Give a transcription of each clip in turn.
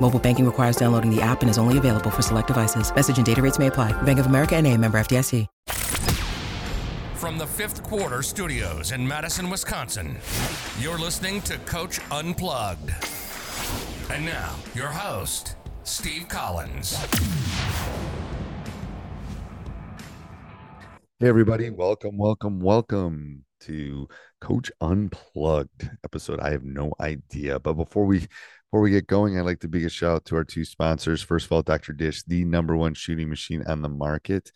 Mobile banking requires downloading the app and is only available for select devices. Message and data rates may apply. Bank of America and a member FDIC. From the fifth quarter studios in Madison, Wisconsin, you're listening to Coach Unplugged. And now, your host, Steve Collins. Hey, everybody. Welcome, welcome, welcome to Coach Unplugged episode. I have no idea. But before we before we get going, I'd like to big a shout out to our two sponsors. First of all, Dr. Dish, the number one shooting machine on the market.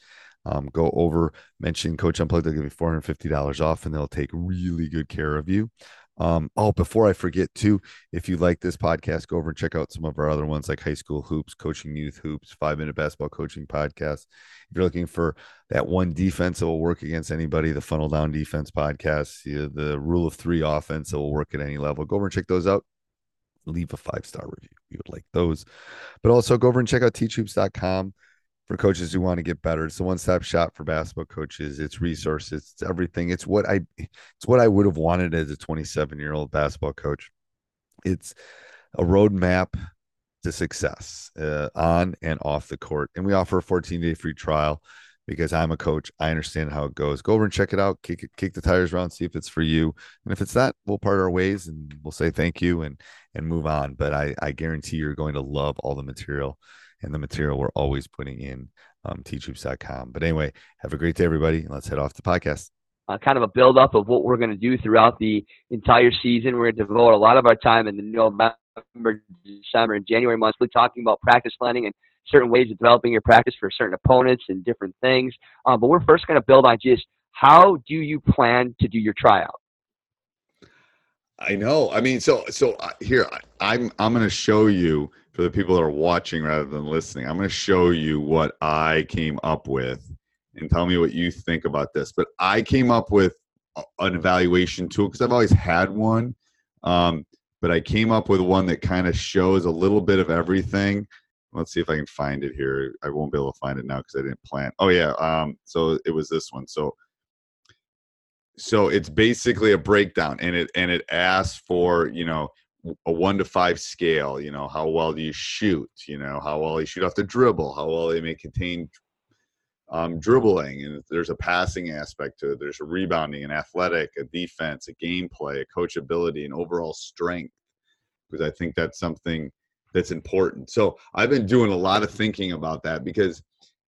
Um, go over, mention Coach Unplugged. They'll give you $450 off and they'll take really good care of you. Um, oh, before I forget too, if you like this podcast, go over and check out some of our other ones like High School Hoops, Coaching Youth Hoops, Five Minute Basketball Coaching Podcast. If you're looking for that one defense that will work against anybody, the Funnel Down Defense Podcast, the, the Rule of Three offense that will work at any level, go over and check those out. Leave a five star review. We would like those. But also go over and check out teachhoops.com for coaches who want to get better. It's the one-stop shop for basketball coaches. It's resources, it's everything. It's what I it's what I would have wanted as a 27-year-old basketball coach. It's a roadmap to success uh, on and off the court. And we offer a 14-day free trial because I'm a coach. I understand how it goes. Go over and check it out. Kick kick the tires around, see if it's for you. And if it's not, we'll part our ways and we'll say thank you and and move on. But I I guarantee you're going to love all the material and the material we're always putting in um, teachhoops.com. But anyway, have a great day, everybody. Let's head off the podcast. Uh, kind of a build up of what we're going to do throughout the entire season. We're going to devote a lot of our time in the November, December, and January months, really talking about practice planning and certain ways of developing your practice for certain opponents and different things. Um, but we're first going to build on just how do you plan to do your tryout? I know. I mean, so so uh, here I, I'm I'm going to show you for the people that are watching rather than listening. I'm going to show you what I came up with and tell me what you think about this. But I came up with an evaluation tool because I've always had one. Um, but I came up with one that kind of shows a little bit of everything. Let's see if I can find it here. I won't be able to find it now because I didn't plan. Oh yeah. Um, so it was this one. So so it's basically a breakdown and it and it asks for you know a one to five scale you know how well do you shoot you know how well you shoot off the dribble how well they may contain um, dribbling and there's a passing aspect to it there's a rebounding an athletic a defense a gameplay a coachability and overall strength because i think that's something that's important so i've been doing a lot of thinking about that because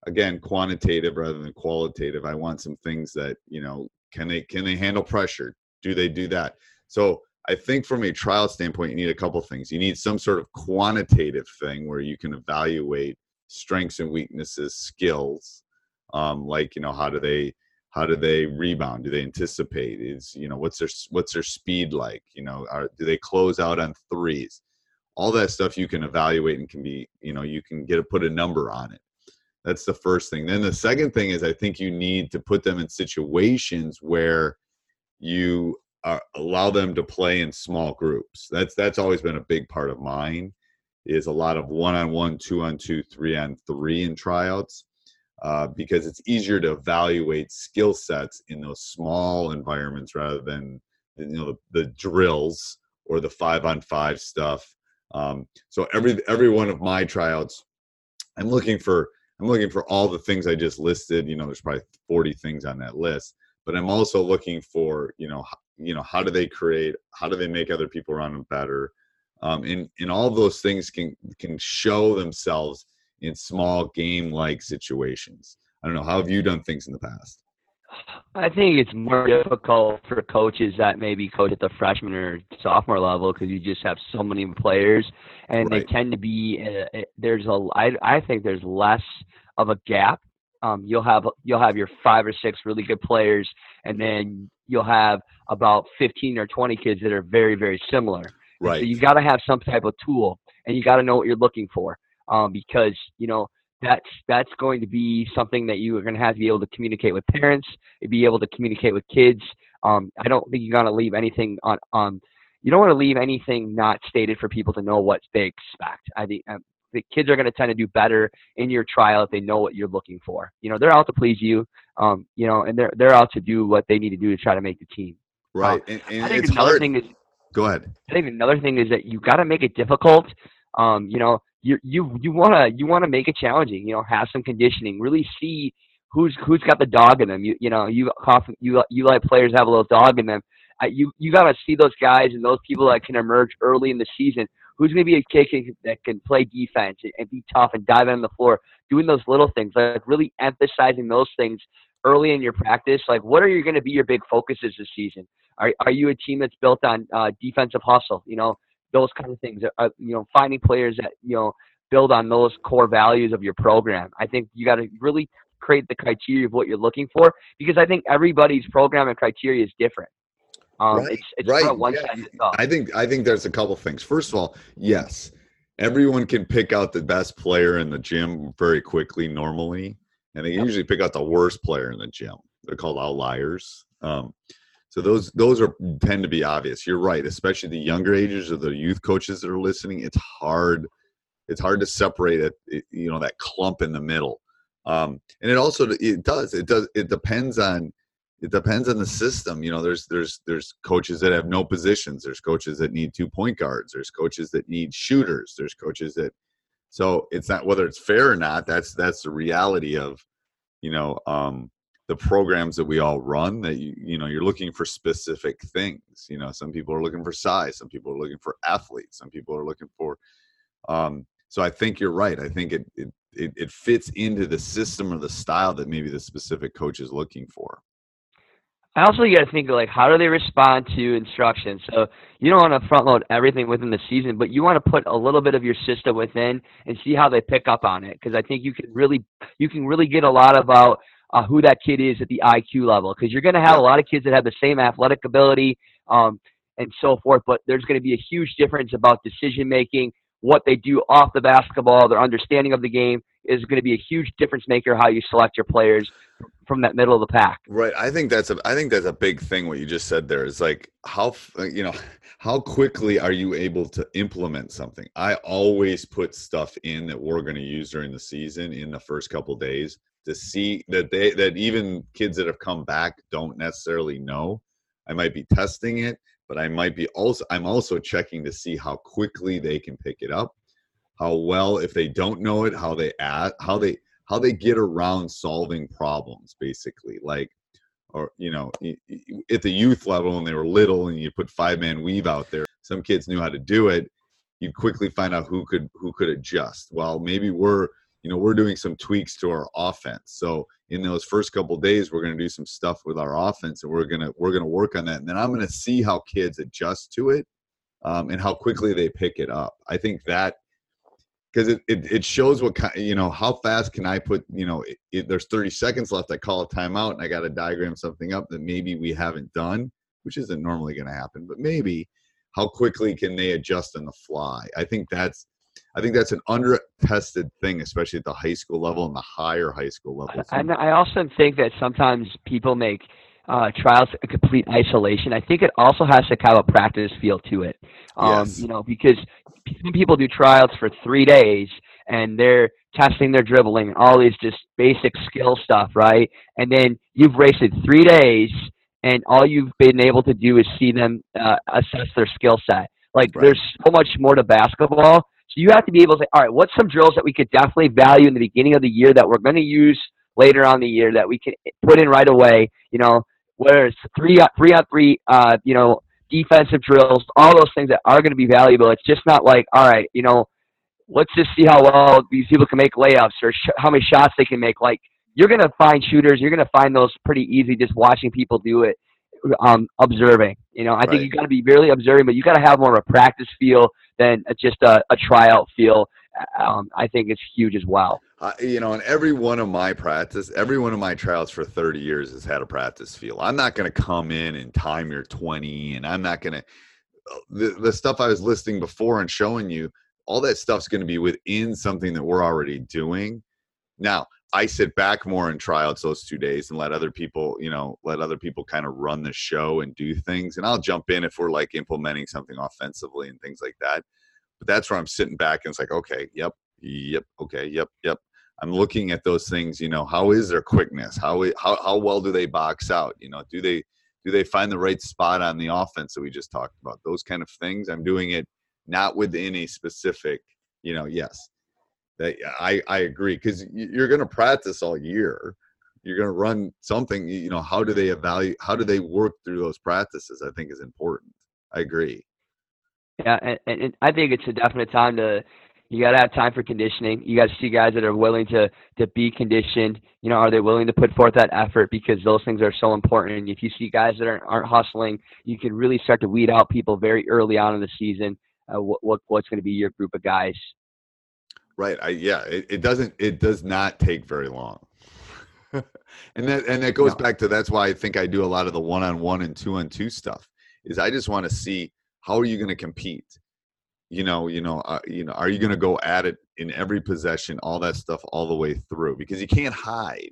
again quantitative rather than qualitative i want some things that you know can they can they handle pressure? Do they do that? So I think from a trial standpoint, you need a couple things. You need some sort of quantitative thing where you can evaluate strengths and weaknesses, skills, um, like you know how do they how do they rebound? Do they anticipate? Is you know what's their what's their speed like? You know, are, do they close out on threes? All that stuff you can evaluate and can be you know you can get a put a number on it. That's the first thing. Then the second thing is I think you need to put them in situations where you uh, allow them to play in small groups. That's that's always been a big part of mine. Is a lot of one on one, two on two, three on three in tryouts. Uh, because it's easier to evaluate skill sets in those small environments rather than you know the, the drills or the five on five stuff. Um, so every every one of my tryouts, I'm looking for I'm looking for all the things I just listed. You know, there's probably 40 things on that list, but I'm also looking for you know you know how do they create how do they make other people around them better um, and and all those things can can show themselves in small game like situations i don't know how have you done things in the past I think it's more difficult for coaches that maybe coach at the freshman or sophomore level because you just have so many players, and right. they tend to be uh, there's a I, I think there's less of a gap. Um, you'll have you'll have your five or six really good players, and then you'll have about 15 or 20 kids that are very, very similar. Right. So you got to have some type of tool, and you got to know what you're looking for, um, because you know that's that's going to be something that you are going to have to be able to communicate with parents, be able to communicate with kids. Um, I don't think you're going to leave anything on on. You don't want to leave anything not stated for people to know what they expect. I think um, the kids are going to tend to do better in your trial if they know what you're looking for. You know, they're out to please you. Um, you know, and they're they're out to do what they need to do to try to make the team. Right. and, and I think another hard. thing is Go ahead. I think another thing is that you got to make it difficult. Um, you know, you you you want to you want to make it challenging. You know, have some conditioning. Really see who's who's got the dog in them. You you know you often you you let players have a little dog in them. Uh, you you got to see those guys and those people that can emerge early in the season who's going to be a kid that can play defense and be tough and dive on the floor, doing those little things, like really emphasizing those things early in your practice. Like, what are you going to be your big focuses this season? Are are you a team that's built on uh, defensive hustle? You know, those kind of things. Are, you know, finding players that you know build on those core values of your program. I think you got to really create the criteria of what you're looking for because I think everybody's program and criteria is different. Um, right, it's it's right. yeah. size fits all. I think I think there's a couple things. First of all, yes, everyone can pick out the best player in the gym very quickly normally, and they usually pick out the worst player in the gym. They're called outliers. Um, so those those are tend to be obvious. You're right, especially the younger ages or the youth coaches that are listening. It's hard. It's hard to separate it. You know that clump in the middle. Um, and it also it does it does it depends on it depends on the system. You know, there's there's there's coaches that have no positions. There's coaches that need two point guards. There's coaches that need shooters. There's coaches that so it's not whether it's fair or not. That's that's the reality of you know um, the programs that we all run. That you you know you're looking for specific things. You know, some people are looking for size. Some people are looking for athletes. Some people are looking for. Um, so I think you're right. I think it, it it it fits into the system or the style that maybe the specific coach is looking for. I also got to think of like how do they respond to instruction. So you don't want to front load everything within the season, but you want to put a little bit of your system within and see how they pick up on it. Because I think you can really you can really get a lot about uh, who that kid is at the IQ level. Because you're going to have a lot of kids that have the same athletic ability um, and so forth, but there's going to be a huge difference about decision making, what they do off the basketball, their understanding of the game is going to be a huge difference maker how you select your players from that middle of the pack. Right. I think that's a I think that's a big thing what you just said there is like how you know how quickly are you able to implement something? I always put stuff in that we're going to use during the season in the first couple days to see that they that even kids that have come back don't necessarily know. I might be testing it, but I might be also I'm also checking to see how quickly they can pick it up how well if they don't know it how they add how they how they get around solving problems basically like or you know at the youth level when they were little and you put five man weave out there some kids knew how to do it you'd quickly find out who could who could adjust. Well maybe we're you know we're doing some tweaks to our offense. So in those first couple days we're going to do some stuff with our offense and we're going to we're going to work on that. And then i'm going to see how kids adjust to it um, and how quickly they pick it up. I think that because it, it, it shows what kind you know how fast can i put you know it, it, there's 30 seconds left i call a timeout and i got to diagram something up that maybe we haven't done which isn't normally going to happen but maybe how quickly can they adjust on the fly? I think that's i think that's an under tested thing especially at the high school level and the higher high school level. And i also think that sometimes people make uh, trials a complete isolation. I think it also has to have a practice feel to it. Um, yes. You know, because some people do trials for three days and they're testing their dribbling and all these just basic skill stuff, right? And then you've wasted three days and all you've been able to do is see them uh, assess their skill set. Like Right. there's so much more to basketball. So you have to be able to say, all right, what's some drills that we could definitely value in the beginning of the year that we're going to use later on the year that we can put in right away. You know, whether it's three three on three, uh, you know, defensive drills, all those things that are going to be valuable. It's just not like, all right, you know, let's just see how well these people can make layups or sh- how many shots they can make. Like you're going to find shooters, you're going to find those pretty easy just watching people do it, um, observing. You know, I think Right. you got to be really observing, but you got to have more of a practice feel than just a, a tryout feel. Um, I think it's huge as well. I, you know, in every one of my practice, every one of my tryouts for 30 years has had a practice feel. I'm not going to come in and time your 20, and I'm not going to the the stuff I was listing before and showing you. All that stuff's going to be within something that we're already doing. Now, I sit back more in tryouts those two days and let other people, you know, let other people kind of run the show and do things. And I'll jump in if we're like implementing something offensively and things like that. But that's where I'm sitting back and it's like, okay, yep, yep, okay, yep, yep. I'm looking at those things. You know, how is their quickness? How how how well do they box out? You know, do they do they find the right spot on the offense that we just talked about? Those kind of things. I'm doing it not within a specific. You know, yes, that I I agree because you're going to practice all year. You're going to run something. You know, how do they evaluate? How do they work through those practices? I think is important. I agree. Yeah, and, and I think it's a definite time to. You got to have time for conditioning. You got to see guys that are willing to to be conditioned. You know, are they willing to put forth that effort? Because those things are so important. And if you see guys that aren't, aren't hustling, you can really start to weed out people very early on in the season. Uh, what, what what's going to be your group of guys? Right. I yeah, it, it doesn't it does not take very long. and that and that goes No. back to that's why I think I do a lot of the one on one and two on two stuff. Is I just want to see how are you going to compete? You know, you know, uh, you know, are you going to go at it in every possession, all that stuff all the way through? Because you can't hide.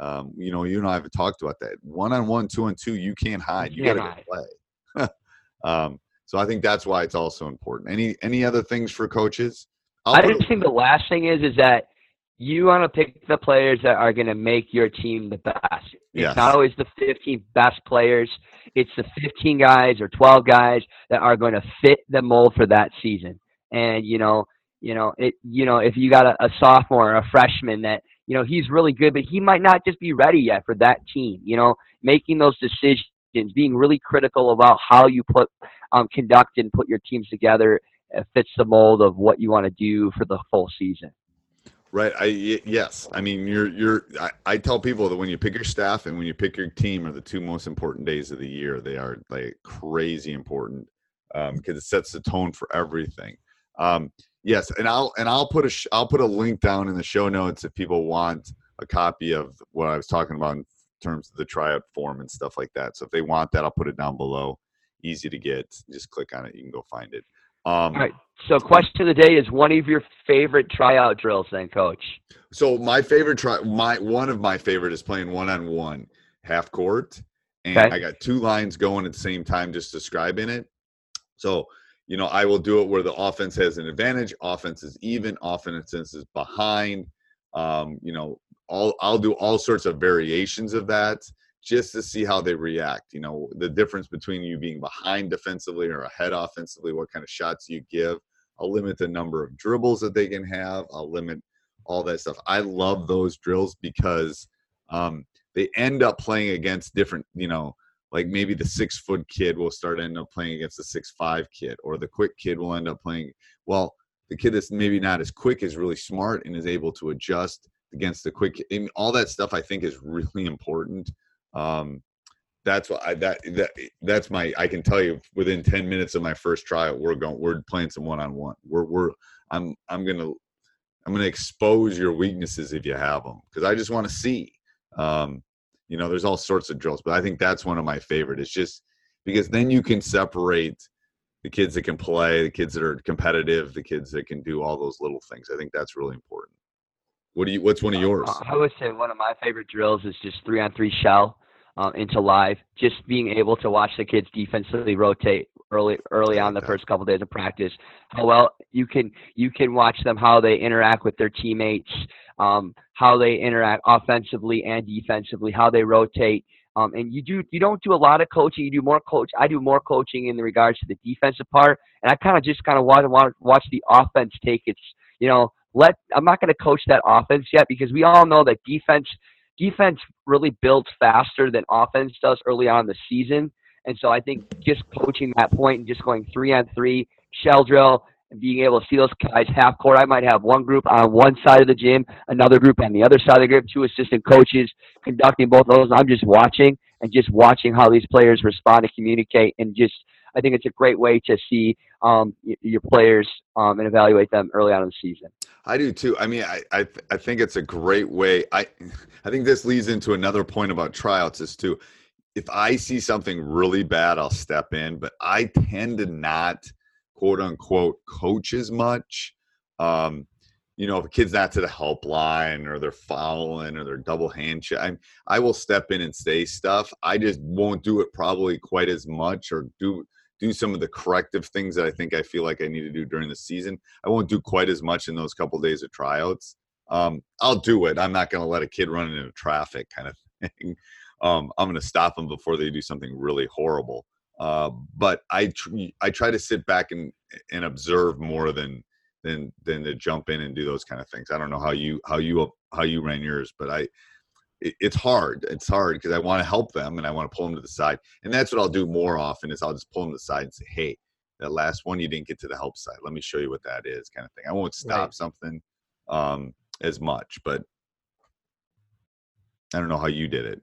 Um, you know, you and I have talked about that. One on one, two on two, you can't hide. You, can't got to play. um, so I think that's why it's also important. Any any other things for coaches? I'll I just think the last thing is is that you want to pick the players that are going to make your team the best. It's Yes. not always the 15 best players. It's the 15 guys or 12 guys that are going to fit the mold for that season. And you know, you know, it. You know, if you got a, a sophomore or a freshman that you know he's really good, but he might not just be ready yet for that team. You know, making those decisions, being really critical about how you put um, conduct and put your teams together fits the mold of what you want to do for the full season. Right. I yes. I mean, you're you're. I, I tell people that when you pick your staff and when you pick your team are the two most important days of the year. They are like crazy important because it sets the tone for everything. Um, yes, and I'll and I'll put a sh- I'll put a link down in the show notes if people want a copy of what I was talking about in terms of the tryout form and stuff like that. So if they want that, I'll put it down below. Easy to get. Just click on it. You can go find it. Um, All right. So, question of the day is one of your favorite tryout drills, then, Coach. So my favorite try my one of my favorite is playing one on one half court. And Okay. I got two lines going at the same time just describing it. So, you know, I will do it where the offense has an advantage, offense is even, offense is behind. Um, you know, all I'll do all sorts of variations of that just to see how they react. You know, the difference between you being behind defensively or ahead offensively, what kind of shots you give. I'll limit the number of dribbles that they can have. I'll limit all that stuff. I love those drills because um, they end up playing against different, you know, like maybe the six foot kid will start end up playing against the six five kid, or the quick kid will end up playing. Well, the kid that's maybe not as quick is really smart and is able to adjust against the quick. Mean, all that stuff I think is really important. Um, that's what I that that that's my I can tell you within 10 minutes of my first trial we're going we're playing some one on one. We're we're I'm I'm going to I'm to expose your weaknesses if you have them because I just want to see. Um, you know, there's all sorts of drills, but I think that's one of my favorite. It's just because then you can separate the kids that can play, the kids that are competitive, the kids that can do all those little things. I think that's really important. What do you? What's one of yours? Uh, I would say one of my favorite drills is just three on three shell um, into live. Just being able to watch the kids defensively rotate early early on the first couple days of practice. How well you can you can watch them how they interact with their teammates, um, how they interact offensively and defensively, how they rotate. Um, and you do you don't do a lot of coaching. You do more coach. I do more coaching in regards to the defensive part, and I kind of just kind of want to watch the offense take its. You know, let I'm not going to coach that offense yet because we all know that defense defense really builds faster than offense does early on in the season. And so I think just coaching that point and just going three on three, shell drill, and being able to see those guys half court. I might have one group on one side of the gym, another group on the other side of the gym, two assistant coaches conducting both of those. I'm just watching and just watching how these players respond and communicate and just I think it's a great way to see um, your players um, and evaluate them early on in the season. I do too. I mean, I I, I think it's a great way. I I think this leads into another point about tryouts is too. If I see something really bad, I'll step in, but I tend to not quote unquote coach as much. Um, you know, if a kid's not to the helpline or they're fouling or they're double hand check, I, I will step in and say stuff. I just won't do it probably quite as much or do do some of the corrective things that I think I feel like I need to do during the season. I won't do quite as much in those couple days of tryouts. Um, I'll do it. I'm not going to let a kid run into traffic kind of thing. Um, I'm going to stop them before they do something really horrible. Uh, but I tr- I try to sit back and and observe more than than than to jump in and do those kind of things. I don't know how you how you how you ran yours, but I it, it's hard. It's hard because I want to help them and I want to pull them to the side. And that's what I'll do more often is I'll just pull them to the side and say, hey, that last one you didn't get to the help side. Let me show you what that is, kind of thing. I won't stop right. something um, as much, but I don't know how you did it.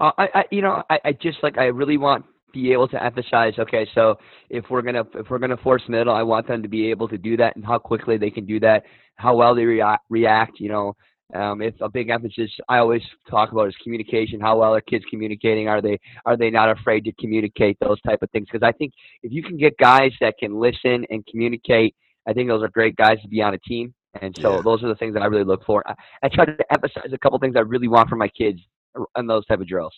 Uh, I, I, you know, I, I just like I really want be able to emphasize okay so if we're going to if we're going to force middle i want them to be able to do that and how quickly they can do that how well they react react you know. Um, it's a big emphasis i always talk about is communication how well are kids communicating are they are they not afraid to communicate those type of things because i think if you can get guys that can listen and communicate i think those are great guys to be on a team and so yeah. those are the things that i really look for. I, I try to emphasize a couple things i really want from my kids in those type of drills.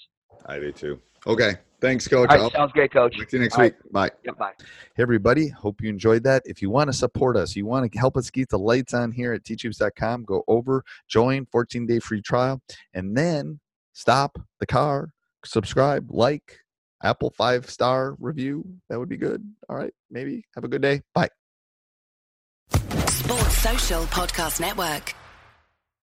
I do too okay Thanks, Coach. All right, sounds great, Coach. See you next All week. Right. Bye. Yep, bye. Hey, everybody. Hope you enjoyed that. If you want to support us, you want to help us keep the lights on here at teachhoops.com, go over, join, 14 day free trial, and then stop the car, subscribe, like, Apple five star review. That would be good. All right. Maybe. Have a good day. Bye. Sports Social Podcast Network.